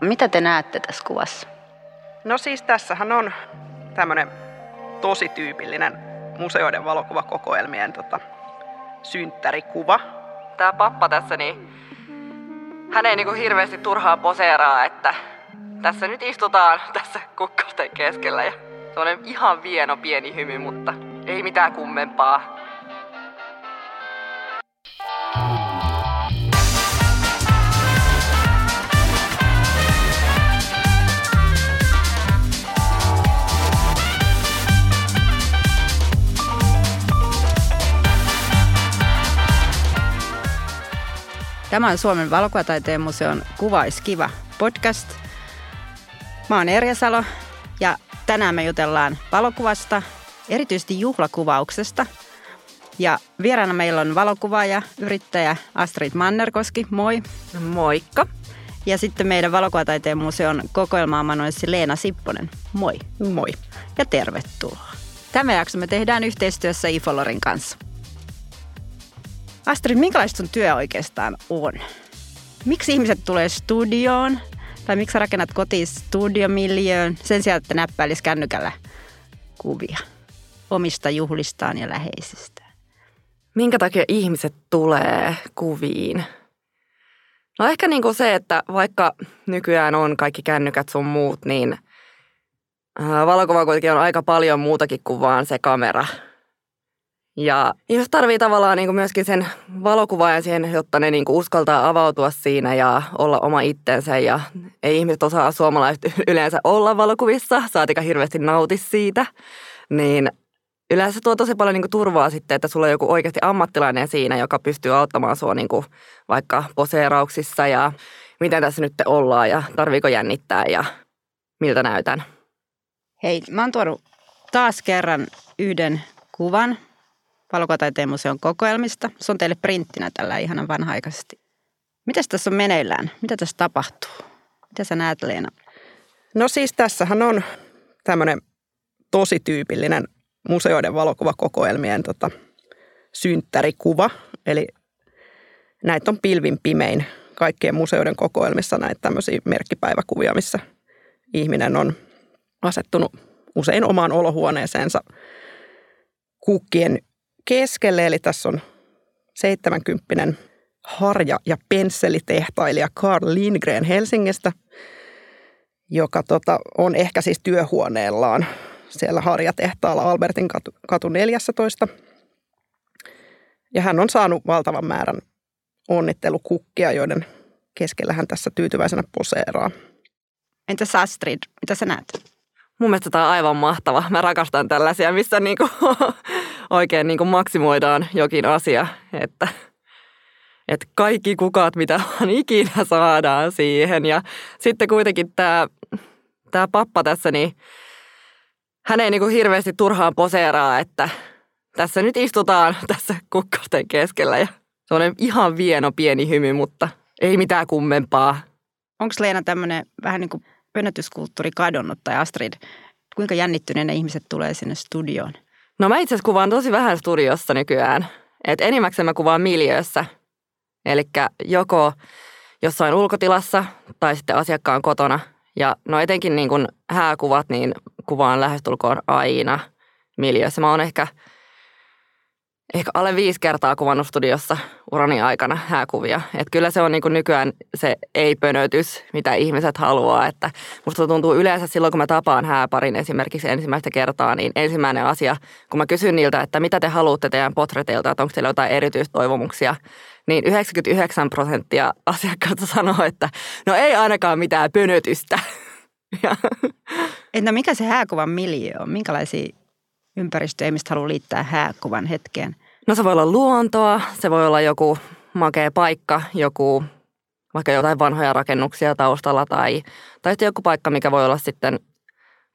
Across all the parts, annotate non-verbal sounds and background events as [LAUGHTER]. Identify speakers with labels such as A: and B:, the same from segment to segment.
A: Mitä te näette tässä kuvassa?
B: No siis tässähän on tämmöinen tosi tyypillinen museoiden valokuvakokoelmien tota, synttärikuva.
C: Tämä pappa tässä, niin hän ei niinku hirveästi turhaan poseeraa, että tässä nyt istutaan [LAUGHS] tässä kukkausten keskellä ja se on ihan vieno pieni hymy, mutta ei mitään kummempaa.
D: Tämä on Suomen valokuvataiteen museon Kuvaiskiva podcast. Mä oon Erja Salo ja tänään me jutellaan valokuvasta, erityisesti juhlakuvauksesta. Ja vieraana meillä on valokuvaaja, yrittäjä Astrid Mannerkoski. Moi.
C: Moikka.
D: Ja sitten meidän valokuvataiteen museon kokoelmaamanuenssi Leena Sipponen. Moi.
B: Moi.
D: Ja tervetuloa. Tämä jakso me tehdään yhteistyössä Ifolorin kanssa. Astrid, minkälaista sun työ oikeastaan on? Miksi ihmiset tulee studioon? Tai miksi sä rakennat kotiin studiomiljöön sen sijaan, että näppäilisi kännykällä kuvia omista juhlistaan ja läheisistä?
C: Minkä takia ihmiset tulee kuviin? No ehkä niin kuin se, että vaikka nykyään on kaikki kännykät sun muut, niin valokuva kuitenkin on aika paljon muutakin kuin vaan se kamera – ja ihmiset tarvii tavallaan niin kuin myöskin sen valokuvaajan siihen, jotta ne niin kuin uskaltaa avautua siinä ja olla oma itsensä. Ja ei ihmiset osaa suomalaiset yleensä olla valokuvissa, saatika hirveästi nauti siitä. Niin yleensä tuo tosi paljon niin kuin turvaa sitten, että sulla on joku oikeasti ammattilainen siinä, joka pystyy auttamaan sua niin kuin vaikka poseerauksissa ja miten tässä nyt ollaan ja tarviiko jännittää ja miltä näytän.
D: Hei, mä oon tuonut taas kerran yhden kuvan Valokuvataiteen museon kokoelmista. Se on teille printtinä tällä ihanan vanha-aikaisesti. Mitäs tässä on meneillään? Mitä tässä tapahtuu? Mitä sä näet, Leena?
B: No siis tässähän on tämmöinen tosi tyypillinen museoiden valokuvakokoelmien tota, synttärikuva. Eli näitä on pilvin pimein kaikkien museoiden kokoelmissa näitä tämmöisiä merkkipäiväkuvia, missä ihminen on asettunut usein omaan olohuoneeseensa kukkien keskelle. Eli tässä on 70 harja- ja pensselitehtailija Carl Lindgren Helsingistä, joka tota, on ehkä siis työhuoneellaan siellä harjatehtaalla Albertin katu, katu 14. Ja hän on saanut valtavan määrän onnittelukukkia, joiden keskellä hän tässä tyytyväisenä poseeraa.
D: Entäs Astrid, mitä sä näet?
C: Mun mielestä tämä on aivan mahtava. Mä rakastan tällaisia, missä niinku [LAUGHS] oikein niinku maksimoidaan jokin asia, että, että kaikki kukat, mitä on ikinä saadaan siihen. Ja sitten kuitenkin tämä, tämä pappa tässä, niin hän ei niinku hirveästi turhaan poseeraa, että tässä nyt istutaan [LAUGHS] tässä kukkausten keskellä ja se on ihan vieno pieni hymy, mutta ei mitään kummempaa.
D: Onko Leena tämmöinen vähän niin kuin pönötyskulttuuri kadonnut tai Astrid, kuinka jännittyneenä ihmiset tulee sinne studioon?
C: No mä itse asiassa kuvaan tosi vähän studiossa nykyään. Et enimmäkseen mä kuvaan miljöössä. Eli joko jossain ulkotilassa tai sitten asiakkaan kotona. Ja no etenkin niin kun hääkuvat, niin kuvaan lähestulkoon aina miljöössä. Mä oon ehkä – ehkä alle viisi kertaa kuvannut studiossa urani aikana hääkuvia. Että kyllä se on niin kuin nykyään se ei-pönötys, mitä ihmiset haluaa. Että musta tuntuu yleensä silloin, kun mä tapaan hääparin esimerkiksi ensimmäistä kertaa, niin ensimmäinen asia, kun mä kysyn niiltä, että mitä te haluatte teidän potreteilta, että onko teillä jotain erityistoivomuksia, niin 99 prosenttia asiakkailta sanoo, että no ei ainakaan mitään pönötystä. [LAUGHS]
D: Entä mikä se hääkuvan miljö on? Minkälaisia ympäristöä, mistä haluaa liittää hääkuvan hetkeen?
C: No se voi olla luontoa, se voi olla joku makea paikka, joku vaikka jotain vanhoja rakennuksia taustalla tai, tai sitten joku paikka, mikä voi olla sitten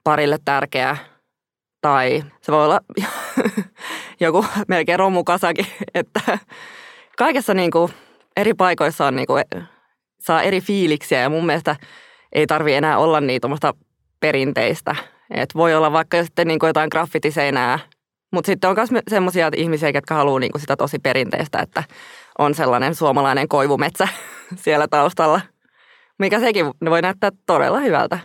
C: parille tärkeä. Tai se voi olla [LAUGHS] joku melkein romukasakin, [LAUGHS] että kaikessa niin kuin eri paikoissa on niin kuin, saa eri fiiliksiä ja mun mielestä ei tarvi enää olla niin perinteistä et voi olla vaikka sitten niin kuin jotain graffitiseinää, mutta sitten on myös semmoisia ihmisiä, jotka haluaa niin kuin sitä tosi perinteistä, että on sellainen suomalainen koivumetsä [LAUGHS] siellä taustalla. mikä sekin voi näyttää todella hyvältä.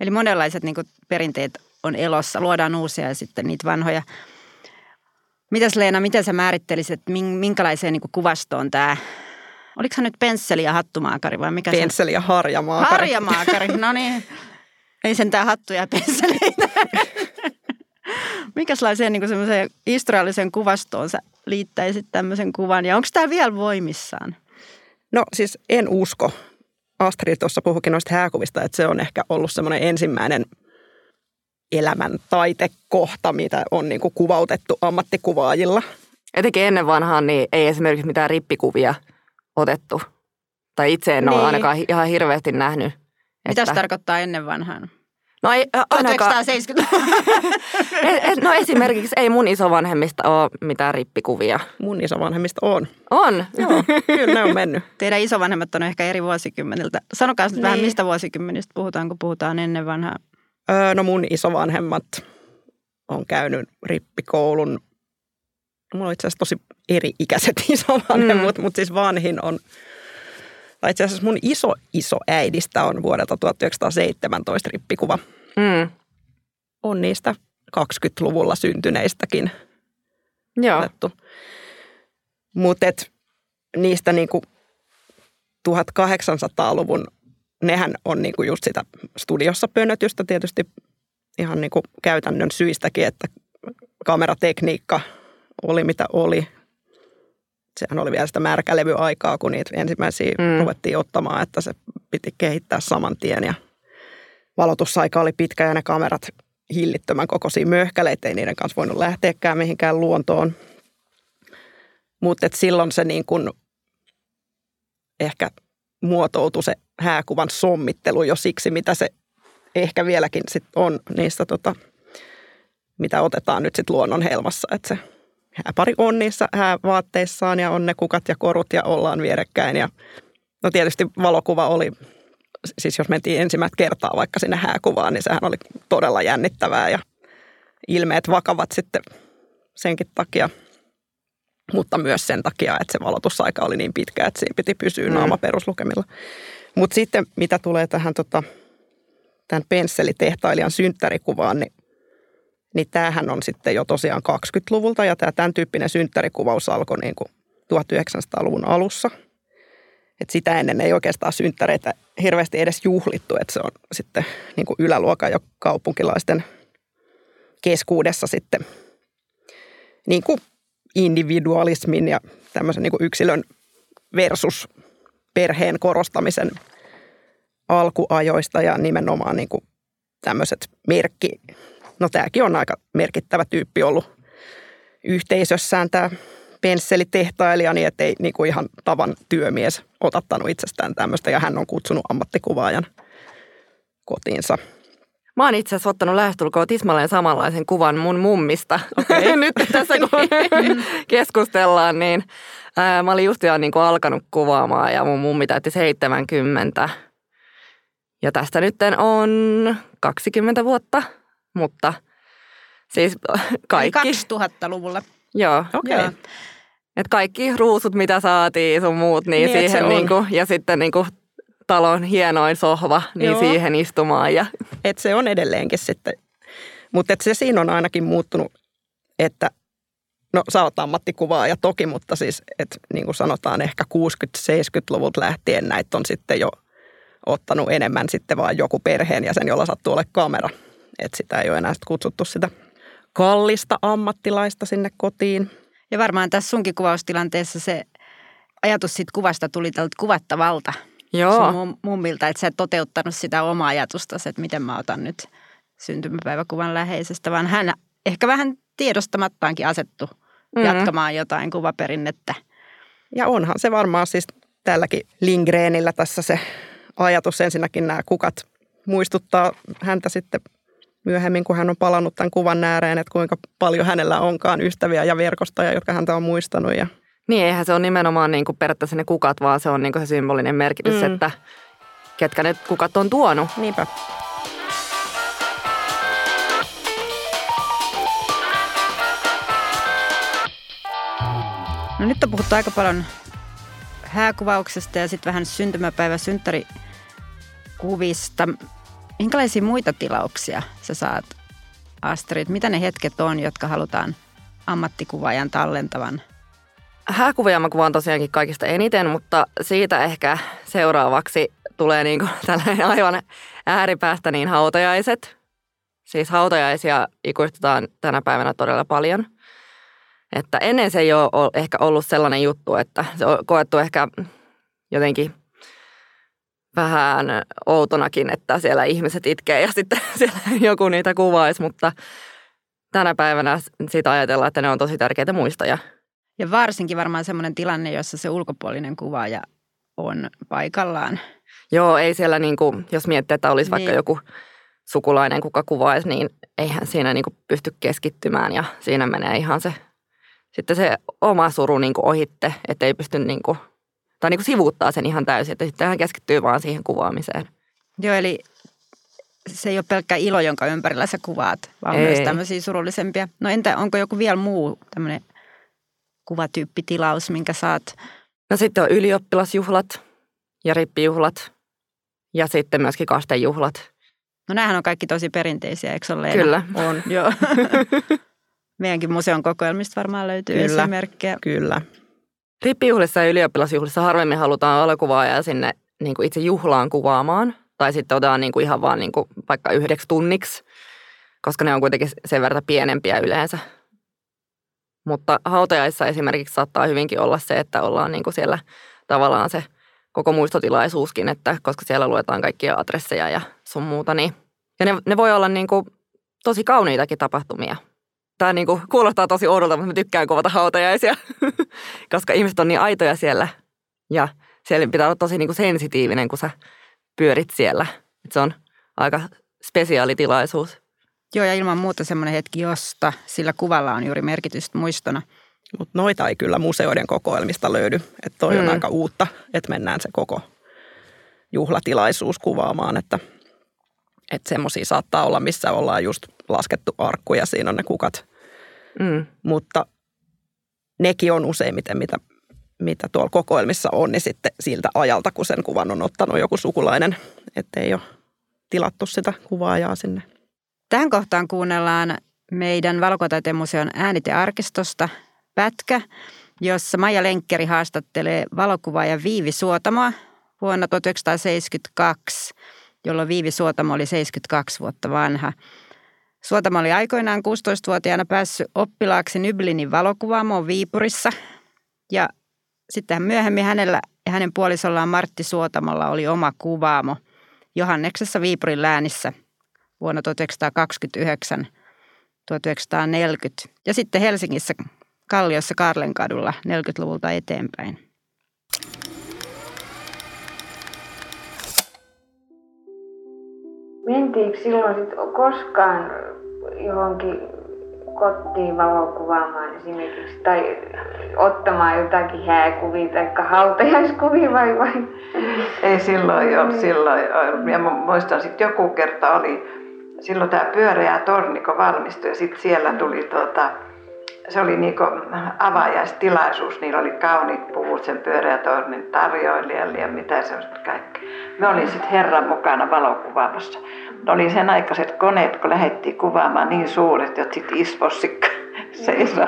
D: Eli monenlaiset niin kuin, perinteet on elossa, luodaan uusia ja sitten niitä vanhoja. Mitäs Leena, miten sä määrittelisit, että minkälaiseen niin kuin, kuvastoon tämä, oliko se nyt pensseli ja hattumaakari vai mikä
B: Pensseli ja harjamaakari.
D: Harjamaakari, no niin. [LAUGHS] Ei sentään hattuja ja pensseleitä. [LAUGHS] Mikäslaiseen niin semmoiseen historialliseen kuvastoon sä liittäisit tämmöisen kuvan ja onko tämä vielä voimissaan?
B: No siis en usko. Astrid tuossa puhukin noista hääkuvista, että se on ehkä ollut semmoinen ensimmäinen elämän taitekohta, mitä on niin kuin kuvautettu ammattikuvaajilla.
C: Etenkin ennen vanhaan niin ei esimerkiksi mitään rippikuvia otettu. Tai itse en niin. ole ainakaan ihan hirveästi nähnyt.
D: Mitä se tarkoittaa ennen vanhaan?
C: No ei ainakaan...
D: 1970 [LAUGHS]
C: No esimerkiksi ei mun isovanhemmista ole mitään rippikuvia.
B: Mun isovanhemmista on.
C: On?
B: Joo, kyllä ne on mennyt. [LAUGHS]
D: Teidän isovanhemmat on ehkä eri vuosikymmeniltä. Sanokaa nyt niin. vähän, mistä vuosikymmenistä puhutaan, kun puhutaan ennen vanhaa.
B: Öö, no mun isovanhemmat on käynyt rippikoulun. Mulla on itse asiassa tosi eri-ikäiset [LAUGHS] isovanhemmat, mm. mutta siis vanhin on tai itse asiassa mun iso iso äidistä on vuodelta 1917 rippikuva. Mm. On niistä 20-luvulla syntyneistäkin
C: Joo. otettu.
B: Mutta niistä niinku 1800-luvun, nehän on niinku just sitä studiossa pönötystä tietysti ihan niinku käytännön syistäkin, että kameratekniikka oli mitä oli sehän oli vielä sitä märkälevyaikaa, kun niitä ensimmäisiä mm. ruvettiin ottamaan, että se piti kehittää saman tien ja valotusaika oli pitkä ja ne kamerat hillittömän kokoisia möhkäleitä, ei niiden kanssa voinut lähteäkään mihinkään luontoon. Mutta silloin se niin kun ehkä muotoutui se hääkuvan sommittelu jo siksi, mitä se ehkä vieläkin sit on niistä, tota, mitä otetaan nyt sitten luonnon helmassa. Että se hääpari on niissä häävaatteissaan ja on ne kukat ja korut ja ollaan vierekkäin. Ja no tietysti valokuva oli, siis jos mentiin ensimmäistä kertaa vaikka sinne hääkuvaan, niin sehän oli todella jännittävää ja ilmeet vakavat sitten senkin takia. Mutta myös sen takia, että se valotusaika oli niin pitkä, että siinä piti pysyä mm. naama peruslukemilla. Mutta sitten mitä tulee tähän tota, tämän pensselitehtailijan synttärikuvaan, niin niin tämähän on sitten jo tosiaan 20-luvulta ja tämä tämän tyyppinen synttärikuvaus alkoi niin kuin 1900-luvun alussa. Et sitä ennen ei oikeastaan synttäreitä hirveästi edes juhlittu, että se on sitten niin kuin yläluokan ja kaupunkilaisten keskuudessa sitten niin kuin individualismin ja tämmöisen niin kuin yksilön versus perheen korostamisen alkuajoista ja nimenomaan niin kuin tämmöiset merkki, No tämäkin on aika merkittävä tyyppi ollut yhteisössään tämä pensselitehtailija, niin ettei niin kuin ihan tavan työmies otattanut itsestään tämmöistä ja hän on kutsunut ammattikuvaajan kotiinsa.
C: Mä oon itse asiassa ottanut lähestulkoon tismalleen samanlaisen kuvan mun mummista. [LAUGHS] Okay. Nyt tässä kun [LAUGHS] keskustellaan, niin ää, mä olin just jo niin kuin alkanut kuvaamaan ja mun mummi täytti 70. Ja tästä nyt on 20 vuotta mutta siis [LAUGHS] kaikki.
D: Eli 2000-luvulla.
C: Joo.
B: Okei. Okay.
C: Et kaikki ruusut, mitä saatiin sun muut, niin, niin siihen niinku, ja sitten niinku talon hienoin sohva, niin Joo. siihen istumaan. Ja.
B: Et se on edelleenkin sitten. Mutta se siinä on ainakin muuttunut, että no sä oot ammattikuvaaja toki, mutta siis, että niin kuin sanotaan ehkä 60-70-luvulta lähtien näitä on sitten jo ottanut enemmän sitten vaan joku perheenjäsen, jolla sattuu olemaan kamera – että sitä ei ole enää kutsuttu sitä kallista ammattilaista sinne kotiin.
D: Ja varmaan tässä sunkin kuvaustilanteessa se ajatus siitä kuvasta tuli tältä kuvattavalta
C: Joo.
D: sun mummilta, että sä et toteuttanut sitä omaa ajatusta, että miten mä otan nyt syntymäpäiväkuvan läheisestä, vaan hän ehkä vähän tiedostamattaankin asettu mm-hmm. jatkamaan jotain kuvaperinnettä.
B: Ja onhan se varmaan siis tälläkin Lindgrenillä tässä se ajatus ensinnäkin nämä kukat muistuttaa häntä sitten myöhemmin, kun hän on palannut tämän kuvan ääreen, että kuinka paljon hänellä onkaan ystäviä ja verkostoja, jotka häntä on muistanut. Ja...
C: Niin, eihän se ole nimenomaan niin kuin periaatteessa ne kukat, vaan se on niin kuin se symbolinen merkitys, mm. että ketkä ne kukat on tuonut.
B: Niinpä.
D: No nyt on puhuttu aika paljon hääkuvauksesta ja sitten vähän syntymäpäivä, synttäri valokuvista. Minkälaisia muita tilauksia sä saat, Astrid? Mitä ne hetket on, jotka halutaan ammattikuvaajan tallentavan?
C: Hääkuvia mä kuvaan tosiaankin kaikista eniten, mutta siitä ehkä seuraavaksi tulee niin kuin tällainen aivan ääripäästä niin hautajaiset. Siis hautajaisia ikuistetaan tänä päivänä todella paljon. Että ennen se ei ole ehkä ollut sellainen juttu, että se on koettu ehkä jotenkin vähän outonakin, että siellä ihmiset itkee ja sitten [LAUGHS] siellä joku niitä kuvaisi, mutta tänä päivänä siitä ajatellaan, että ne on tosi tärkeitä muistoja.
D: Ja varsinkin varmaan semmoinen tilanne, jossa se ulkopuolinen kuvaaja on paikallaan.
C: Joo, ei siellä niin kuin, jos miettii, että olisi niin. vaikka joku sukulainen, kuka kuvaisi, niin eihän siinä niin kuin pysty keskittymään ja siinä menee ihan se, sitten se oma suru niin kuin ohitte, että ei pysty niin kuin, tai niin kuin sivuuttaa sen ihan täysin, että sitten hän keskittyy vaan siihen kuvaamiseen.
D: Joo, eli se ei ole pelkkä ilo, jonka ympärillä sä kuvaat, vaan ei. myös tämmöisiä surullisempia. No entä onko joku vielä muu tämmöinen kuvatyyppitilaus, minkä saat?
C: No sitten on ylioppilasjuhlat ja rippijuhlat ja sitten myöskin kastejuhlat.
D: No näähän on kaikki tosi perinteisiä, eikö ole?
C: Kyllä.
D: On, joo. [LAUGHS] Meidänkin museon kokoelmista varmaan löytyy
B: Kyllä.
D: esimerkkejä.
B: Kyllä.
C: Rippijuhlissa ja ylioppilasjuhlissa harvemmin halutaan valokuvaajaa sinne niin kuin itse juhlaan kuvaamaan. Tai sitten otetaan niin kuin ihan vaan niin kuin vaikka yhdeksi tunniksi, koska ne on kuitenkin sen verran pienempiä yleensä. Mutta hautajaissa esimerkiksi saattaa hyvinkin olla se, että ollaan niin kuin siellä tavallaan se koko muistotilaisuuskin, että koska siellä luetaan kaikkia adresseja ja sun muuta. Niin. Ja ne, ne voi olla niin kuin tosi kauniitakin tapahtumia. Tämä niin kuin kuulostaa tosi oudolta, mutta mä tykkään kuvata hautajaisia, [LAUGHS] koska ihmiset on niin aitoja siellä. Ja siellä pitää olla tosi niin kuin sensitiivinen, kun sä pyörit siellä. Et se on aika spesiaalitilaisuus.
D: Joo, ja ilman muuta semmoinen hetki, josta sillä kuvalla on juuri merkitystä muistona.
B: Mutta noita ei kyllä museoiden kokoelmista löydy. Että toi mm. on aika uutta, että mennään se koko juhlatilaisuus kuvaamaan. Että, että semmoisia saattaa olla, missä ollaan just laskettu arkku ja siinä on ne kukat. Mm. Mutta nekin on useimmiten, mitä, mitä tuolla kokoelmissa on, niin sitten siltä ajalta, kun sen kuvan on ottanut joku sukulainen, ettei ole tilattu sitä kuvaajaa sinne.
D: Tähän kohtaan kuunnellaan meidän Valokotaiteen museon äänitearkistosta pätkä, jossa Maija Lenkkeri haastattelee valokuvaaja Viivi Suotamoa vuonna 1972, jolloin Viivi Suotamo oli 72 vuotta vanha. Suotamo oli aikoinaan 16-vuotiaana päässyt oppilaaksi Nyblinin valokuvaamoon Viipurissa. Ja sitten myöhemmin hänellä ja hänen puolisollaan Martti Suotamolla oli oma kuvaamo Johanneksessa Viipurin läänissä vuonna 1929 1940 ja sitten Helsingissä Kalliossa Karlenkadulla 40-luvulta eteenpäin.
E: Mentiinkö silloin sit koskaan johonkin kotiin valokuvaamaan esimerkiksi tai ottamaan jotakin hääkuvia tai hautajaiskuvia vai vai?
F: Ei silloin jo, silloin. Ja muistan sitten joku kerta oli, silloin tämä pyöreä torniko valmistui ja sitten siellä tuli tuota, se oli niinku avajaistilaisuus, niillä oli kauniit puvut sen pyöreätornin tarjoilijalle ja mitä se on kaikki. Me olin sitten herran mukana valokuvaamassa. Ne oli sen aikaiset koneet, kun lähdettiin kuvaamaan niin suuret, että sitten isvossikka [LAUGHS] seisoi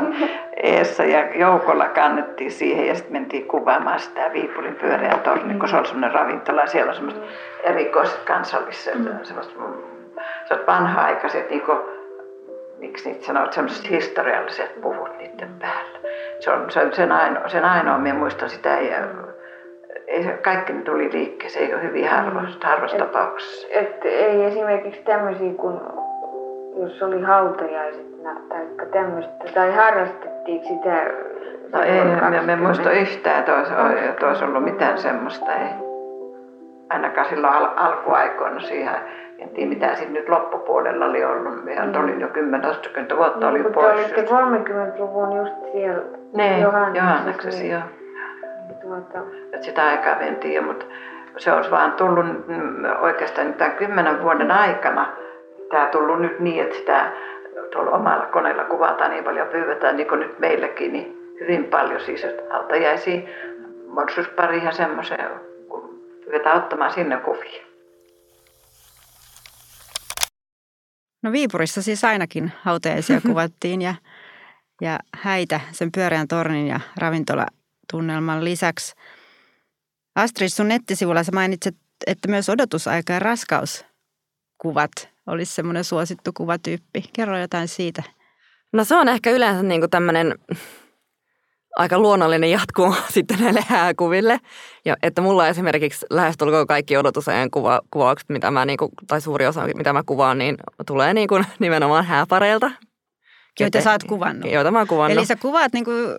F: eessä ja joukolla kannettiin siihen ja sitten mentiin kuvaamaan sitä Viipulin pyöreä torni, kun se oli semmoinen ravintola. Siellä on semmoiset erikoiset kansalliset, semmoiset, semmoiset vanha-aikaiset niin miksi niitä sanoo, semmoiset historialliset puvut niiden päällä. Se on, se on sen, ainoa, sen ainoa, minä muistan sitä, ei, ei, kaikki ne tuli liikkeeseen, ei ole hyvin harvassa, harvassa et, tapauksessa.
E: Et, ei esimerkiksi tämmöisiä kuin, jos oli hautajaiset tai tämmöistä, tai harrastettiinko sitä?
F: No ei, me, me muista yhtään, että olisi, olisi ollut mitään semmoista, ei. Ainakaan silloin al- alkuaikoina siihen en tiedä mitä siinä nyt loppupuolella oli ollut. Minä mm. olin jo 10 vuotta olin
E: Mutta pois. olitte 30-luvun just siellä
F: ne, Johanneksessa, joo. Tuota. Et sitä aikaa mentiin jo, mutta se olisi vaan tullut oikeastaan tämän kymmenen vuoden aikana. Tämä on tullut nyt niin, että sitä tuolla omalla koneella kuvataan niin paljon, pyydetään niin kuin nyt meilläkin, niin hyvin paljon siis, että hautajaisiin, morsuspari ja semmoiseen, kun pyydetään ottamaan sinne kuvia.
D: No Viipurissa siis ainakin hautajaisia [LAUGHS] kuvattiin ja, ja häitä sen pyöreän tornin ja ravintolatunnelman lisäksi. Astrid, sun nettisivulla sä mainitsit, että myös odotusaika ja raskauskuvat olisi semmoinen suosittu kuvatyyppi. Kerro jotain siitä.
C: No se on ehkä yleensä niin kuin tämmöinen aika luonnollinen jatkumo [LAUGHS] sitten näille hääkuville. Ja että mulla esimerkiksi lähestulkoon kaikki odotusajan kuva, kuvaukset, mitä mä, niin kuin, tai suuri osa, mitä mä kuvaan, niin tulee niin kuin [LAUGHS] nimenomaan hääpareilta.
D: Joita sä oot kuvannut.
C: Joita mä oon kuvannut.
D: Eli sä kuvaat niin kuin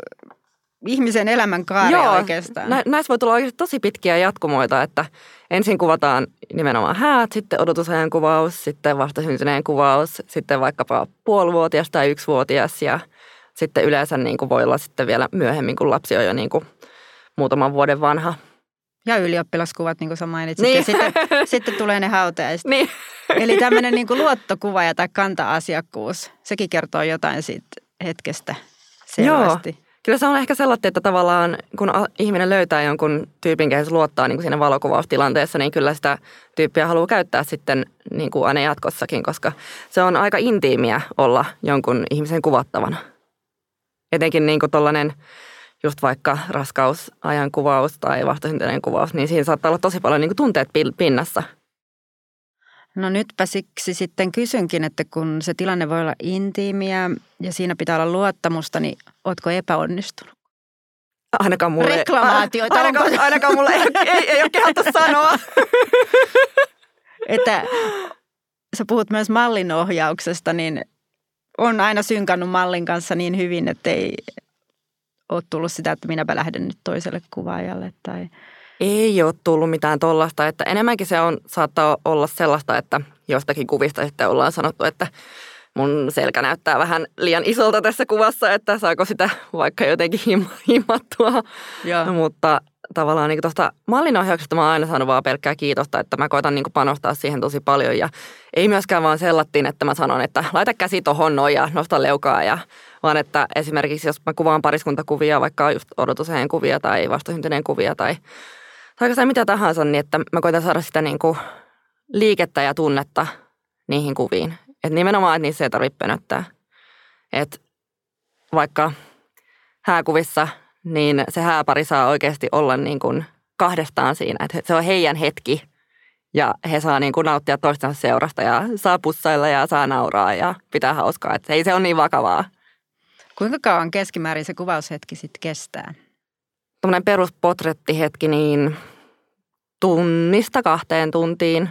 D: ihmisen elämän kaarea
C: Joo,
D: oikeastaan.
C: Nä, näissä voi tulla oikeasti tosi pitkiä jatkumoita, että ensin kuvataan nimenomaan häät, sitten odotusajan kuvaus, sitten vastasyntyneen kuvaus, sitten vaikkapa puolivuotias tai yksivuotias ja sitten yleensä niin kuin voi olla sitten vielä myöhemmin, kun lapsi on jo niin kuin muutaman vuoden vanha.
D: Ja ylioppilaskuvat, niin kuin sä mainitsit.
C: Niin.
D: Ja sitten, sitten tulee ne hautajaiset.
C: Niin.
D: Eli tämmöinen niin luottokuvaaja tai kanta-asiakkuus, sekin kertoo jotain siitä hetkestä selvästi.
C: Kyllä se on ehkä sellainen, että tavallaan kun ihminen löytää jonkun tyypin, kehen se luottaa niin kuin siinä valokuvaustilanteessa, niin kyllä sitä tyyppiä haluaa käyttää sitten niin kuin aina jatkossakin, koska se on aika intiimiä olla jonkun ihmisen kuvattavana. Etenkin niin kuin tollainen just vaikka raskausajan kuvaus tai vastasyntyneen kuvaus, niin siinä saattaa olla tosi paljon niin kuin tunteet pinnassa.
D: No nytpä siksi sitten kysynkin, että kun se tilanne voi olla intiimiä ja siinä pitää olla luottamusta, niin ootko epäonnistunut?
C: Ainakaan mulle,
D: Reklamaatioita
C: ainakaan,
D: onko?
C: ainakaan mulle ei, ei, ei ole kehattu sanoa.
D: Että sä puhut myös mallinohjauksesta, niin on aina synkannut mallin kanssa niin hyvin, että ei ole tullut sitä, että minäpä lähden nyt toiselle kuvaajalle tai...
C: Ei ole tullut mitään tollasta, että enemmänkin se on, saattaa olla sellaista, että jostakin kuvista sitten ollaan sanottu, että mun selkä näyttää vähän liian isolta tässä kuvassa, että saako sitä vaikka jotenkin him- himmattua.
D: Joo.
C: Mutta tavallaan niin tuosta mallinohjauksesta mä oon aina saanut vaan pelkkää kiitosta, että mä koitan niin panostaa siihen tosi paljon ja ei myöskään vaan sellattiin, että mä sanon, että laita käsi tohon noin ja nosta leukaa ja vaan että esimerkiksi jos mä kuvaan pariskuntakuvia, vaikka just odotusajan kuvia tai vastasyntyneen kuvia tai, tai mitä tahansa, niin että mä koitan saada sitä niin kuin liikettä ja tunnetta niihin kuviin. Että nimenomaan, että niissä ei tarvitse pönöttää. Että vaikka hääkuvissa, niin se hääpari saa oikeasti olla niin kuin kahdestaan siinä. Että se on heidän hetki ja he saa niin kuin nauttia toistensa seurasta ja saa pussailla ja saa nauraa ja pitää hauskaa. Että ei se ole niin vakavaa.
D: Kuinka kauan keskimäärin se kuvaushetki sitten kestää?
C: Tuommoinen peruspotrettihetki niin tunnista kahteen tuntiin.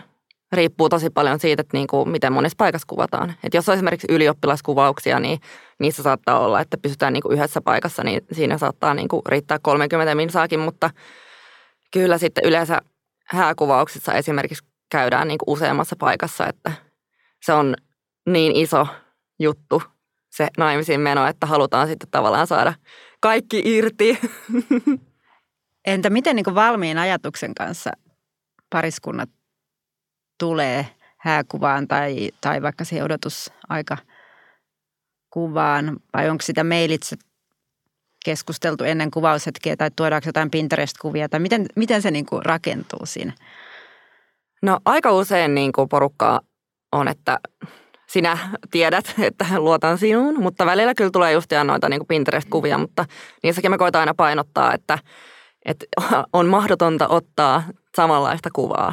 C: Riippuu tosi paljon siitä, että niin kuin miten monessa paikassa kuvataan. Et jos on esimerkiksi ylioppilaskuvauksia, niin niissä saattaa olla, että pysytään niin kuin yhdessä paikassa, niin siinä saattaa niin kuin riittää 30 minsaakin, mutta kyllä sitten yleensä hääkuvauksissa esimerkiksi käydään niin kuin useammassa paikassa, että se on niin iso juttu se naimisiin meno, että halutaan sitten tavallaan saada kaikki irti. [LAUGHS]
D: Entä miten niin kuin valmiin ajatuksen kanssa pariskunnat tulee hääkuvaan tai, tai vaikka siihen odotusaika kuvaan, vai onko sitä mailitse keskusteltu ennen kuvaushetkeä tai tuodaanko jotain Pinterest-kuvia tai miten, miten se niin kuin rakentuu siinä?
C: No aika usein niin kuin porukkaa on, että sinä tiedät, että luotan sinuun, mutta välillä kyllä tulee just noita niin kuin Pinterest-kuvia, mutta niissäkin me koitaan aina painottaa, että, että on mahdotonta ottaa samanlaista kuvaa.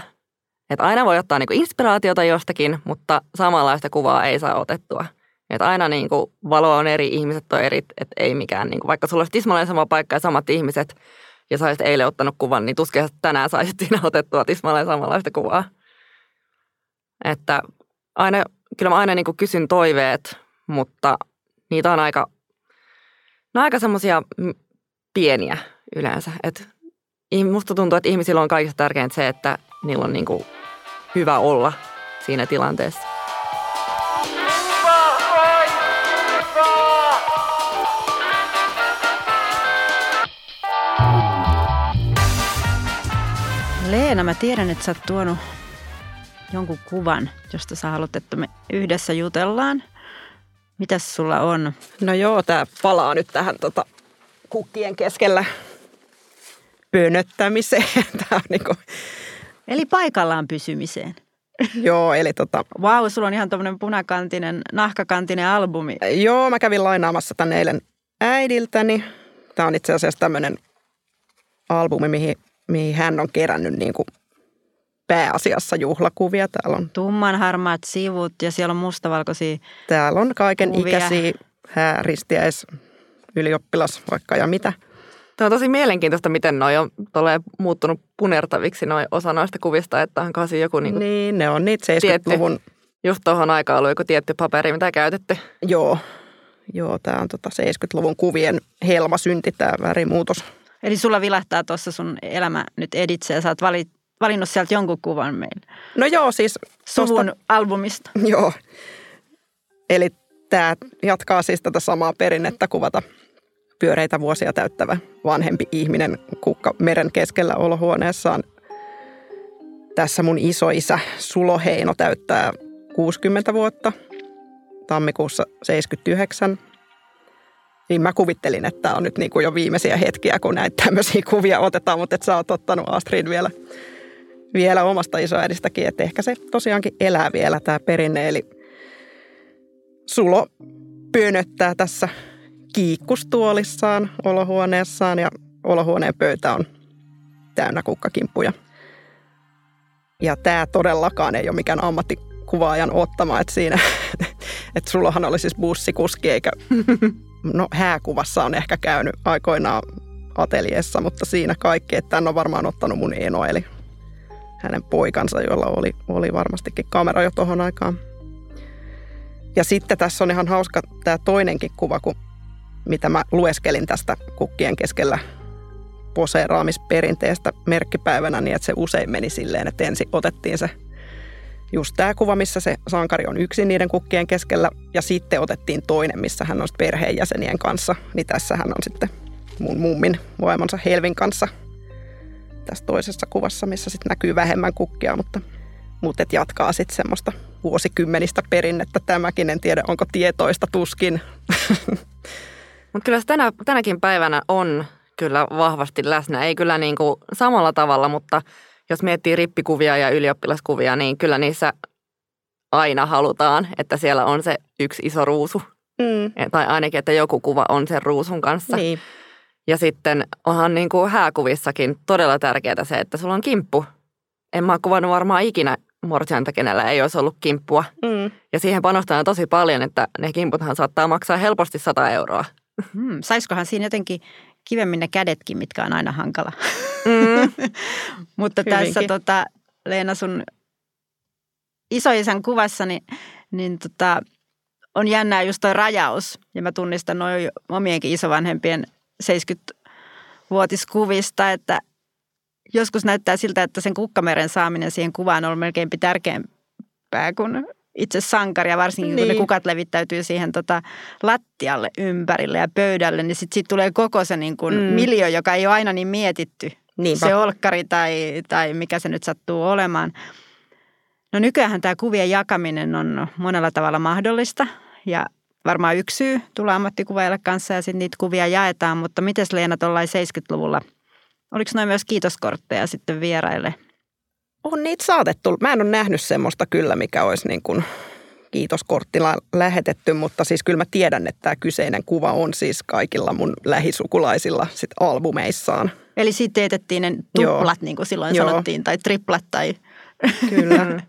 C: Että aina voi ottaa niin kuin inspiraatiota jostakin, mutta samanlaista kuvaa ei saa otettua. Että aina niin kuin valo on eri, ihmiset on eri, että ei mikään, niin kuin, vaikka sulla olisi tismalleen sama paikka ja samat ihmiset, ja sä olisit eilen ottanut kuvan, niin tuskin tänään saisit siinä otettua tismalleen samanlaista kuvaa. Että aina, kyllä mä aina niin kuin kysyn toiveet, mutta niitä on aika, ne on aika semmoisia pieniä yleensä. Et musta tuntuu, että ihmisillä on kaikista tärkeintä se, että niillä on niin kuin hyvä olla siinä tilanteessa.
D: Leena, mä tiedän, että sä oot tuonut jonkun kuvan, josta sä haluat, että me yhdessä jutellaan. Mitäs sulla on?
B: No joo, tämä palaa nyt tähän tota, kukkien keskellä pönöttämiseen. [LAUGHS] Tää on niinku,
D: Eli paikallaan pysymiseen.
B: Joo, eli tota,
D: Vau, sulla on ihan tuommoinen punakantinen, nahkakantinen albumi.
B: joo, mä kävin lainaamassa tänne eilen äidiltäni. Tämä on itse asiassa tämmöinen albumi, mihin, mihin hän on kerännyt niin kuin pääasiassa juhlakuvia. Täällä on,
D: Tumman harmaat sivut ja siellä on mustavalkoisia.
B: täällä on kaiken
D: Kuvia.
B: ikäisiä hääristiäis, ylioppilas, vaikka ja mitä.
C: Tämä on tosi mielenkiintoista, miten noi on tolleen muuttunut punertaviksi noi osa noista kuvista, että on kasi joku niinku
B: Niin, ne on niitä
C: Tietty.
B: 70-luvun,
C: just tuohon aikaan ollut joku tietty paperi, mitä käytetty.
B: joo, joo, tämä on tota 70-luvun kuvien helmasynti, tämä värimuutos.
D: Eli sulla vilahtaa tuossa sun elämä nyt editse ja sä oot vali, valinnut sieltä jonkun kuvan meille.
B: No joo, siis
D: Suvun
B: tosta-
D: albumista.
B: Joo. Eli tämä jatkaa siis tätä samaa perinnettä kuvata pyöreitä vuosia täyttävä vanhempi ihminen kukka meren keskellä olohuoneessaan. Tässä mun isoisä Sulo Heino täyttää 60 vuotta tammikuussa 79. Niin mä kuvittelin, että tämä on nyt niin kuin jo viimeisiä hetkiä, kun näitä tämmöisiä kuvia otetaan, mutta että sä oot ottanut Astrid vielä, vielä omasta isoäidistäkin, että ehkä se tosiaankin elää vielä tämä perinne. Eli Sulo pönöttää tässä kiikkustuolissaan olohuoneessaan ja olohuoneen pöytä on täynnä kukkakimppuja. Ja tämä todellakaan ei ole mikään ammattikuvaajan ottama, että siinä, [LAUGHS] että Sulohan oli siis bussikuski eikä, [LAUGHS] no hääkuvassa on ehkä käynyt aikoinaan ateljeessa, mutta siinä kaikki, että tämän on varmaan ottanut mun Eno, eli hänen poikansa, jolla oli, oli varmastikin kamera jo tuohon aikaan. Ja sitten tässä on ihan hauska tämä toinenkin kuva, kun, mitä mä lueskelin tästä kukkien keskellä poseeraamisperinteestä merkkipäivänä, niin että se usein meni silleen, että ensin otettiin se just tämä kuva, missä se sankari on yksin niiden kukkien keskellä, ja sitten otettiin toinen, missä hän on perheenjäsenien kanssa. Niin tässä hän on sitten mun mummin vaimonsa Helvin kanssa tässä toisessa kuvassa, missä sitten näkyy vähemmän kukkia, mutta, mutta et jatkaa sitten semmoista vuosikymmenistä perinnettä tämäkin. En tiedä, onko tietoista tuskin. [LAUGHS]
C: Mutta kyllä se tänä, tänäkin päivänä on kyllä vahvasti läsnä. Ei kyllä niin kuin samalla tavalla, mutta jos miettii rippikuvia ja ylioppilaskuvia, niin kyllä niissä aina halutaan, että siellä on se yksi iso ruusu.
B: Mm,
C: Tai ainakin, että joku kuva on sen ruusun kanssa.
B: niin.
C: Ja sitten onhan niin kuin hääkuvissakin todella tärkeää se, että sulla on kimppu. En mä ole kuvannut varmaan ikinä morsianta, kenellä ei olisi ollut kimppua.
B: Mm.
C: Ja siihen panostetaan tosi paljon, että ne kimputhan saattaa maksaa helposti 100 euroa.
D: Hmm, saiskohan siinä jotenkin kivemmin ne kädetkin, mitkä on aina hankala.
C: Mm. [LAUGHS]
D: Mutta tässä
B: Hyvinkin.
D: tota, Leena sun isoisän kuvassa, niin, niin tota, on jännää just toi rajaus. Ja mä tunnistan noin omienkin isovanhempien 70-vuotiskuvista, että joskus näyttää siltä, että sen kukkameren saaminen siihen kuvaan on ollut melkeinpä tärkeämpää kuin itse sankari. Ja varsinkin kun ne
B: Niin.
D: kukat levittäytyy siihen tota, lattialle ympärille ja pöydälle, niin sitten siitä tulee koko se niin kuin Mm. miljo, joka ei ole aina niin mietitty
B: Niinpä.
D: se olkkari tai, tai mikä se nyt sattuu olemaan. No nykyään tämä kuvien jakaminen on monella tavalla mahdollista ja varmaan yksi syy tulla ammattikuvaajalle kanssa ja sitten niitä kuvia jaetaan, mutta miten Leena tuollain 70-luvulla, oliko noin myös kiitoskortteja sitten vieraille?
B: On niitä saatettu. Mä en ole nähnyt semmoista kyllä, mikä olisi niin kuin kiitoskorttilla lähetetty, mutta siis kyllä mä tiedän, että tämä kyseinen kuva on siis kaikilla mun lähisukulaisilla sit albumeissaan.
D: Eli siitä teetettiin ne
B: Joo.
D: tuplat, niin kuin silloin
B: Joo.
D: sanottiin, tai triplat tai...
B: Kyllä. [LAUGHS]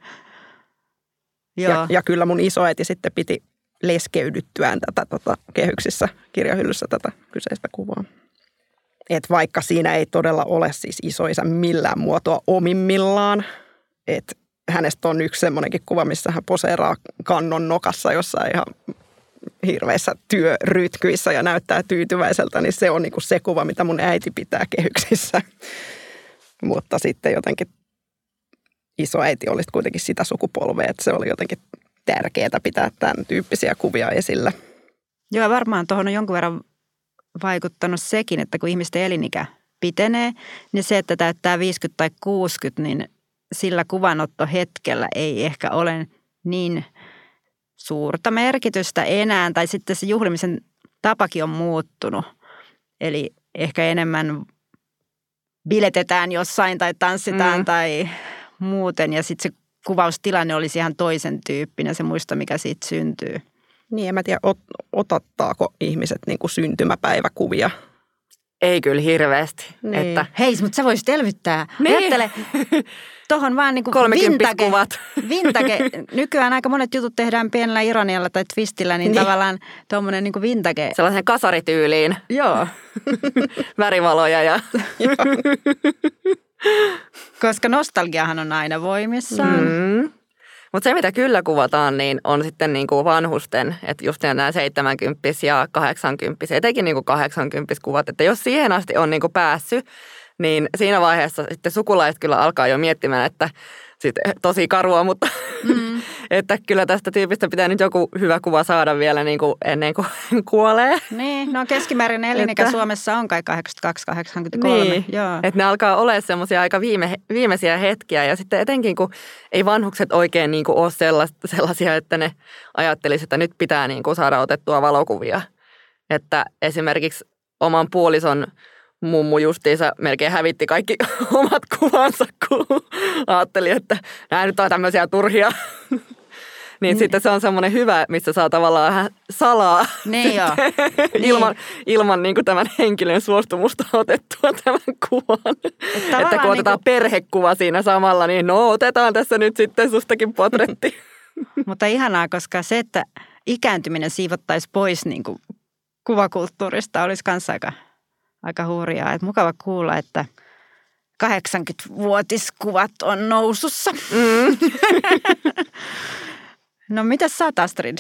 D: Joo.
B: ja, ja kyllä mun isoäiti sitten piti leskeydyttyään tätä tota, kehyksissä kirjahyllyssä tätä kyseistä kuvaa. Et vaikka siinä ei todella ole siis isoisä millään muotoa omimmillaan, että hänestä on yksi semmoinenkin kuva, missä hän poseeraa kannon nokassa jossain ihan hirveissä työrytkyissä ja näyttää tyytyväiseltä, niin se on niinku se kuva, mitä mun äiti pitää kehyksissä. Mutta sitten jotenkin isoäiti olisi kuitenkin sitä sukupolvea, että se oli jotenkin tärkeää pitää tämän tyyppisiä kuvia esillä.
D: Joo, varmaan tuohon on jonkun verran vaikuttanut sekin, että kun ihmisten elinikä pitenee, niin se, että täyttää 50 tai 60, niin sillä kuvanottohetkellä ei ehkä ole niin suurta merkitystä enää, tai sitten se juhlimisen tapakin on muuttunut. Eli ehkä enemmän biletetään jossain tai tanssitaan
C: Mm.
D: tai muuten, ja sitten se kuvaustilanne olisi ihan toisen tyyppinen, se muisto, mikä siitä syntyy.
B: Niin, en mä tiedä, ot, otattaako ihmiset niin kuin syntymäpäiväkuvia.
C: Ei kyllä hirveästi.
B: Niin.
C: Että
D: Hei, mutta sä voisit elvyttää.
C: Niin.
D: Ajattele, tohon vaan niin kuin
C: Kolmekymppiskuvat. [LAUGHS]
D: vintage. Nykyään aika monet jutut tehdään pienellä ironialla tai twistillä, niin,
B: Niin.
D: tavallaan tuommoinen niin vintage.
C: sellaisen kasarityyliin
D: Joo, [LAUGHS]
C: värivaloja ja
D: koska nostalgiahan on aina voimissaan. Mm.
C: Mutta se, mitä kyllä kuvataan, niin on sitten niin kuin vanhusten, että just nämä 70 ja 80 etenkin niin kuin 80 kuvat, että jos siihen asti on niin kuin päässyt, niin siinä vaiheessa sitten sukulaiset kyllä alkaa jo miettimään, että sitten tosi karua, mutta mm. [LAUGHS] että kyllä tästä tyypistä pitää nyt joku hyvä kuva saada vielä niin kuin ennen kuin [LAUGHS] kuolee.
D: Niin, no keskimääräinen elinikä
C: Että-
D: Suomessa on kai 82-83.
C: Niin,
D: Joo.
C: että ne alkaa olla semmoisia aika viime, viimeisiä hetkiä ja sitten etenkin kun ei vanhukset oikein niin kuin ole sellaisia, että ne ajattelisi, että nyt pitää niin kuin saada otettua valokuvia. Että esimerkiksi oman puolison mummu justiinsa melkein hävitti kaikki [LAUGHS] omat kuvansa, kun ajatteli, että nämä nyt on tämmöisiä turhia. Niin sitten se on semmoinen hyvä, missä saa tavallaan vähän salaa
D: Niin joo.
C: ilman, [LAUGHS] ilman niin kuin tämän henkilön suostumusta otettua tämän kuvan.
D: tavallaan
C: Että kun otetaan
D: niinku-
C: perhekuva siinä samalla, niin no otetaan tässä nyt sitten sustakin potretti. [LAUGHS] [LAUGHS]
D: Mutta ihanaa, koska se, että ikääntyminen siivottaisi pois niin kuin kuvakulttuurista, olisi kanssa aika, aika hurjaa. Et mukava kuulla, että 80-vuotiskuvat on nousussa.
C: Mm.
D: No mitä sä oot Astrid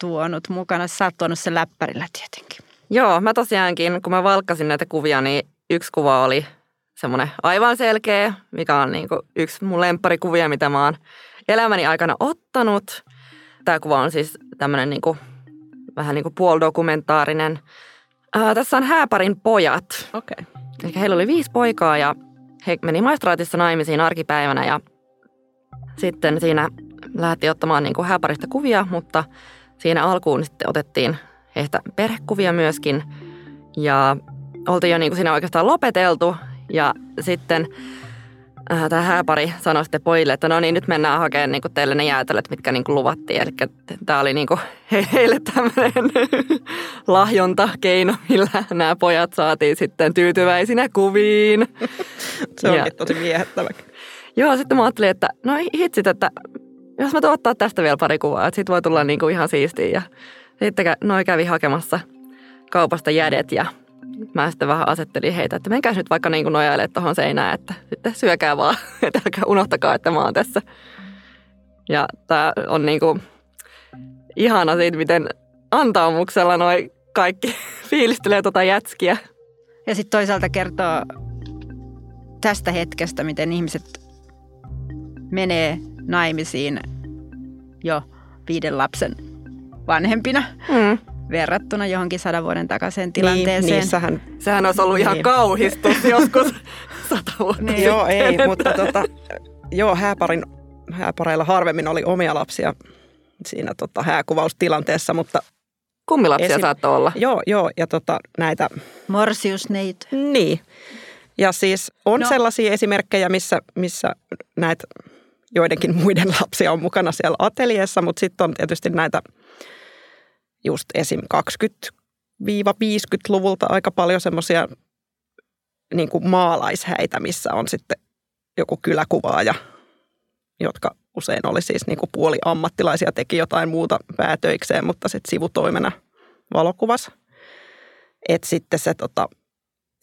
D: tuonut mukana? Sä oot tuonut sen läppärillä tietenkin.
C: Joo, mä tosiaankin, kun mä valkkasin näitä kuvia, niin yksi kuva oli semmoinen aivan selkeä, mikä on niin yksi mun lempparikuvia, mitä mä oon elämäni aikana ottanut. Tämä kuva on siis tämmöinen niin kuin, vähän niin kuin puolidokumentaarinen. Ää, tässä on hääparin pojat.
B: Okei. Okay.
C: Eli heillä oli viisi poikaa ja he meni maistraatissa naimisiin arkipäivänä ja sitten siinä lähdettiin ottamaan niin kuin hääparista kuvia, mutta siinä alkuun sitten otettiin heistä perhekuvia myöskin ja oltiin jo niin kuin siinä oikeastaan lopeteltu ja sitten äh, tämä hääpari sanoi sitten pojille, että no niin nyt mennään hakemaan niin kuin teille ne jäätelöt, mitkä niin kuin luvattiin. Eli tämä oli [LAUGHS] niin kuin heille tämmöinen [LAUGHS] lahjontakeino, millä nämä pojat saatiin sitten tyytyväisinä kuviin. [LAUGHS]
B: Se onkin
C: Ja-
B: tosi viehättävä.
C: Joo, sitten mä ajattelin, että no hitsit, että jos mä tuon ottaa tästä vielä pari kuvaa, että sit voi tulla niinku ihan siistiä. Ja sitten noi kävi hakemassa kaupasta jädet ja mä sitten vähän asettelin heitä, että menkää nyt vaikka niinku nojailemaan tuohon seinään, että sitten syökää vaan, [LAUGHS] että älkää unohtakaa, että mä oon tässä. Ja tää on niinku ihana siitä, miten antaumuksella noi kaikki [LAUGHS] fiilistelee tota jätskiä.
D: Ja sitten toisaalta kertoo tästä hetkestä, miten ihmiset menee naimisiin jo viiden lapsen vanhempina
C: Mm.
D: verrattuna johonkin sadan vuoden takaiseen
B: Niin,
D: tilanteeseen.
B: niissähän,
C: Sehän olisi ollut ihan
B: Niin.
C: kauhistus [LAUGHS] joskus sata vuotta
D: Niin.
B: joo ei, mutta tota, joo, hääparin, hääpareilla harvemmin oli omia lapsia siinä tota, hääkuvaustilanteessa, mutta
C: Kummilapsia
B: Esim-
C: saattoi olla.
B: joo, joo, ja tota, näitä
D: Morsiusneito.
B: Niin. Ja siis on
D: no.
B: sellaisia esimerkkejä, missä, missä näitä joidenkin [LAUGHS] muiden lapsia on mukana siellä ateliessa, mutta sitten on tietysti näitä just esim. 20-50-luvulta aika paljon semmoisia niin maalaishäitä, missä on sitten joku kyläkuvaaja, jotka usein oli siis niin kuin puoli ammattilaisia, teki jotain muuta päätöikseen, mutta sitten sivutoimena valokuvas. Että sitten se tota,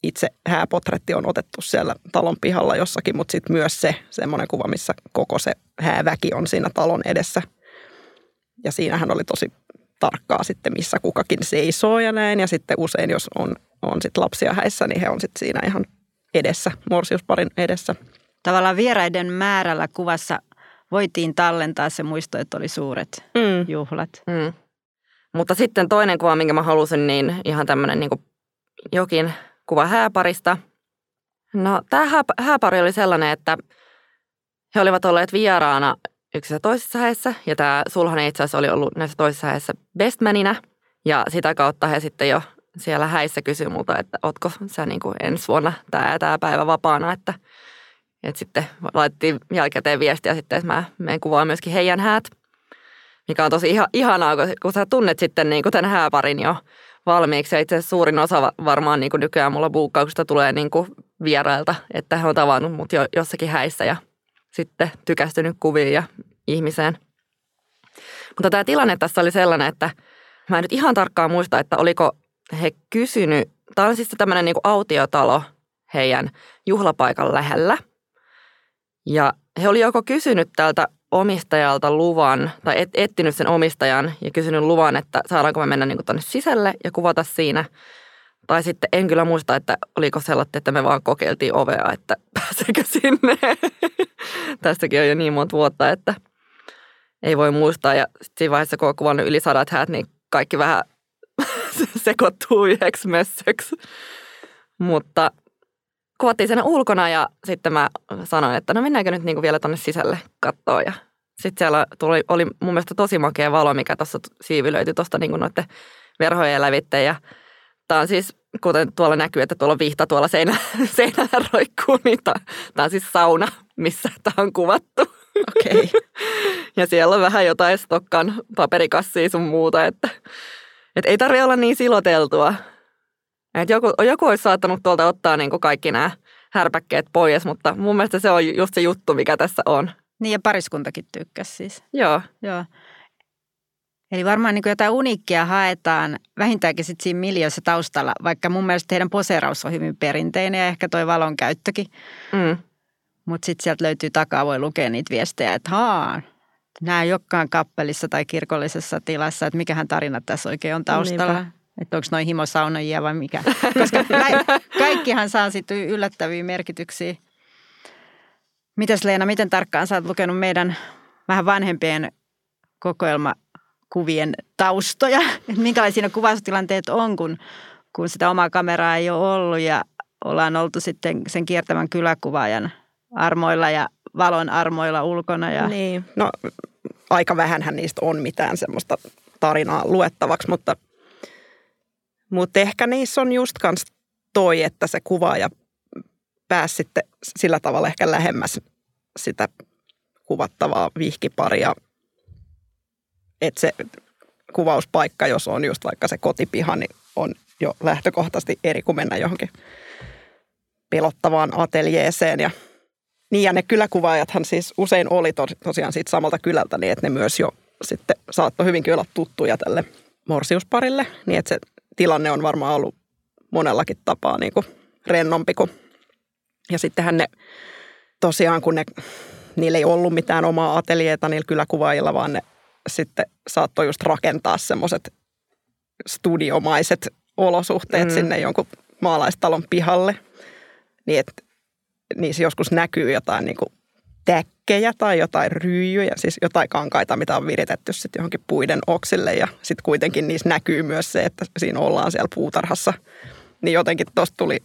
B: itse hääpotretti on otettu siellä talon pihalla jossakin, mutta sitten myös se semmoinen kuva, missä koko se hääväki on siinä talon edessä. Ja siinähän oli tosi tarkkaa sitten, missä kukakin seisoo ja näin. Ja sitten usein, jos on, on sit lapsia häissä, niin he on sitten siinä ihan edessä, morsiusparin edessä.
D: Tavallaan vieraiden määrällä kuvassa voitiin tallentaa se muisto, että oli suuret
B: Mm.
D: juhlat.
C: Mm. Mutta sitten toinen kuva, minkä mä halusin, niin ihan tämmöinen niin jokin kuva hääparista. No tämä hää, hääpari oli sellainen, että he olivat olleet vieraana yksissä toisissa häissä. Ja tämä sulhanen itse asiassa oli ollut näissä toisissa häissä bestmanina. Ja sitä kautta he sitten jo siellä häissä kysyi multa, että ootko sä niin kuin ensi vuonna tämä tämä päivä vapaana, että Et sitten laitettiin jälkikäteen viestiä sitten, että mä menen kuvaan myöskin heidän häät, mikä on tosi iha, ihanaa, kun sä tunnet sitten niin kuin tämän hääparin jo valmiiksi. Ja itse asiassa suurin osa varmaan niin kuin nykyään mulla buukkauksesta tulee niin kuin vierailta, että he on tavannut mut jo jossakin häissä ja sitten tykästynyt kuviin ja ihmiseen. Mutta tämä tilanne tässä oli sellainen, että mä en nyt ihan tarkkaan muista, että oliko he kysynyt, tämä on siis tämmöinen niin autiotalo heidän juhlapaikan lähellä. Ja he oli joko kysynyt tältä omistajalta luvan tai et, etsinyt sen omistajan ja kysynyt luvan, että saadaanko me mennä niin tuonne sisälle ja kuvata siinä. Tai sitten en kyllä muista, että oliko sellainen, että me vaan kokeiltiin ovea, että [LAUGHS] pääseekö sinne. [LAUGHS] Tästäkin on jo niin monta vuotta, että ei voi muistaa. Ja siinä vaiheessa, kun on kuvannut yli sadat häät, niin kaikki vähän [LAUGHS] sekoittuu yhdeksi mössöksi. Mutta kuvattiin sen ulkona ja sitten mä sanoin, että no mennäänkö nyt niinku vielä tonne sisälle kattoon. Ja sitten siellä tuli, oli mun mielestä tosi makea valo, mikä tuossa siivilöity tuosta niinku noiden verhojen lävitte. Ja tämä on siis, kuten tuolla näkyy, että tuolla on vihta tuolla seinä, [LAUGHS] seinällä roikkuu, niin tämä on siis sauna, missä tämä on kuvattu.
B: Okei. Okay. [LAUGHS]
C: ja siellä on vähän jotain stokkan paperikassia sun muuta, että, että ei tarvitse olla niin siloteltua. Et joku, joku olisi saattanut tuolta ottaa niin kuin kaikki nämä härpäkkeet pois, mutta mun mielestä se on just se juttu, mikä tässä on.
D: Niin ja pariskuntakin tykkäsi siis.
C: Joo.
D: Joo. Eli varmaan niin jotain uniikkia haetaan vähintäänkin sitten siinä miljöissä taustalla, vaikka mun mielestä heidän poseeraus on hyvin perinteinen ja ehkä toi valon käyttökin.
C: Mm.
D: Mutta sitten sieltä löytyy takaa, voi lukea niitä viestejä, että haa, nämä ei olekaan kappelissa tai kirkollisessa tilassa, että mikähän tarina tässä oikein on taustalla. Niinpä. Että onko noin himosaunajia vai mikä. Koska [LAUGHS] kaikkihan saa sitten yllättäviä merkityksiä. Mitäs Leena, miten tarkkaan sä oot lukenut meidän vähän vanhempien kokoelmakuvien taustoja? [LAUGHS] Että minkälaisia kuvaustilanteet on, kun, kun sitä omaa kameraa ei ole ollut ja ollaan oltu sitten sen kiertävän kyläkuvaajan armoilla ja valon armoilla ulkona. Ja...
B: Niin, no aika vähänhän niistä on mitään semmoista tarinaa luettavaksi, mutta, mutta ehkä niissä on just kans toi, että se kuvaaja pääsi sitten sillä tavalla ehkä lähemmäs sitä kuvattavaa vihkiparia. Että se kuvauspaikka, jos on just vaikka se kotipiha, niin on jo lähtökohtaisesti eri kuin mennä johonkin pelottavaan ateljeeseen ja – niin ja ne kyläkuvaajathan siis usein oli to, tosiaan siitä samalta kylältä, niin että ne myös jo sitten saattoi hyvinkin olla tuttuja tälle morsiusparille. Niin että se tilanne on varmaan ollut monellakin tapaa niin kuin rennompi kuin. Ja sittenhän ne tosiaan, kun ne, niillä ei ollut mitään omaa ateljeeta niillä kyläkuvaajilla, vaan ne sitten saattoi just rakentaa semmoiset studiomaiset olosuhteet mm. sinne jonkun maalaistalon pihalle. Niin että niissä joskus näkyy jotain niin kuin täkkejä tai jotain ryijyjä, siis jotain kankaita, mitä on viritetty sitten johonkin puiden oksille. Ja sitten kuitenkin niissä näkyy myös se, että siinä ollaan siellä puutarhassa. Niin jotenkin tuosta tuli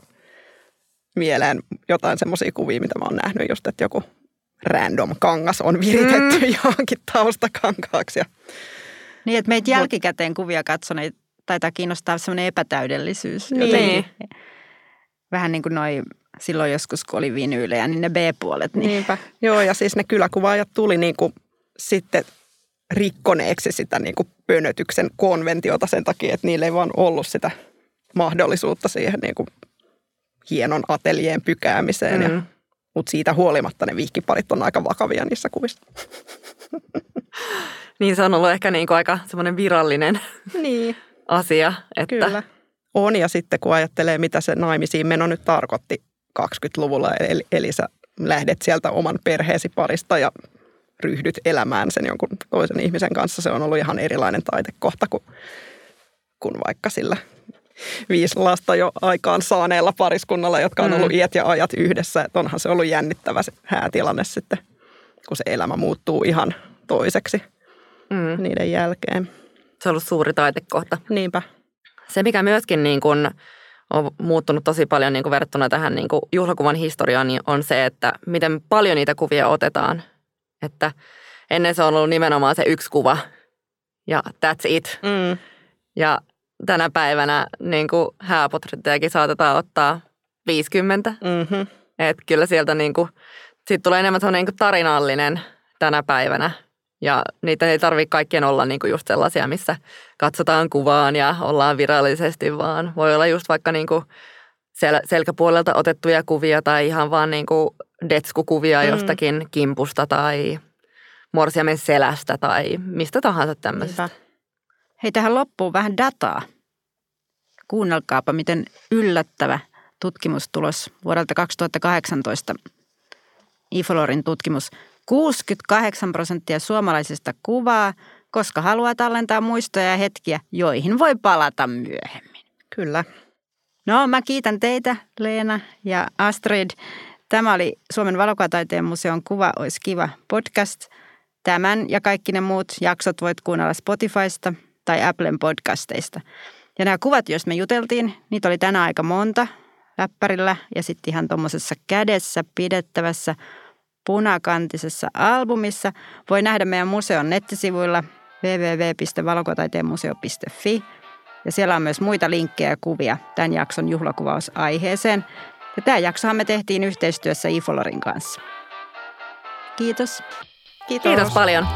B: mieleen jotain semmoisia kuvia, mitä mä oon nähnyt just, että joku random kangas on viritetty mm. johonkin taustakankaaksi.
D: Niin, että meitä jälkikäteen kuvia katsoneet taitaa kiinnostaa semmoinen epätäydellisyys.
C: Niin. Jotenkin.
D: Vähän niin kuin noi silloin joskus, kun oli vinyylejä, niin ne B-puolet. Niin.
B: Niinpä. Joo, ja siis ne kyläkuvaajat tuli niin kuin sitten rikkoneeksi sitä niin kuin pönötyksen konventiota sen takia, että niillä ei vaan ollut sitä mahdollisuutta siihen niin kuin hienon ateljeen pykäämiseen. Mm. Ja, mutta siitä huolimatta ne vihkiparit on aika vakavia niissä kuvissa. [LAUGHS]
C: niin se on ollut ehkä niin kuin aika semmoinen virallinen
B: niin. [LAUGHS]
C: asia. Että...
B: Kyllä. On ja sitten kun ajattelee, mitä se naimisiin meno nyt tarkoitti 20-luvulla, eli, eli sä lähdet sieltä oman perheesi parista ja ryhdyt elämään sen jonkun toisen ihmisen kanssa. Se on ollut ihan erilainen taitekohta kuin, kuin vaikka sillä viisi lasta jo aikaan saaneella pariskunnalla, jotka on ollut mm. iät ja ajat yhdessä. Että onhan se ollut jännittävä se häätilanne sitten, kun se elämä muuttuu ihan toiseksi mm. niiden jälkeen.
C: Se on ollut suuri taitekohta.
B: Niinpä.
C: Se, mikä myöskin niin kuin on muuttunut tosi paljon niin kuin verrattuna tähän niin kuin juhlakuvan historiaan, niin on se, että miten paljon niitä kuvia otetaan. Että ennen se on ollut nimenomaan se yksi kuva ja that's it.
B: Mm.
C: Ja tänä päivänä niin kuin hääpotrettejakin saatetaan ottaa 50.
B: Mm-hmm.
C: Että kyllä sieltä niin kuin Siitä tulee enemmän sellainen niin tarinallinen tänä päivänä. Ja niitä ei tarvitse kaikkien olla niin kuin just sellaisia, missä katsotaan kuvaan ja ollaan virallisesti, vaan voi olla just vaikka niin kuin sel- selkäpuolelta otettuja kuvia tai ihan vaan niin kuin detskukuvia mm. jostakin kimpusta tai morsiamen selästä tai mistä tahansa tämmöisestä.
D: Hei, tähän loppuun vähän dataa. Kuunnelkaapa, miten yllättävä tutkimustulos vuodelta 2018. Ifolorin tutkimus. 68 prosenttia suomalaisista kuvaa, koska haluaa tallentaa muistoja ja hetkiä, joihin voi palata myöhemmin.
B: Kyllä.
D: No, mä kiitän teitä, Leena ja Astrid. Tämä oli Suomen valokuvataiteen museon Kuva olisi kiva podcast. Tämän ja kaikki ne muut jaksot voit kuunnella Spotifysta tai Applen podcasteista. Ja nämä kuvat, joista me juteltiin, niitä oli tänä aika monta läppärillä ja sitten ihan tuommoisessa kädessä pidettävässä punakantisessa albumissa. Voi nähdä meidän museon nettisivuilla www.valokuvataiteen ja siellä on myös muita linkkejä ja kuvia tämän jakson juhlakuvausaiheeseen. Ja tämä jaksohan me tehtiin yhteistyössä Ifolorin kanssa. Kiitos.
C: Kiitos, Kiitos paljon.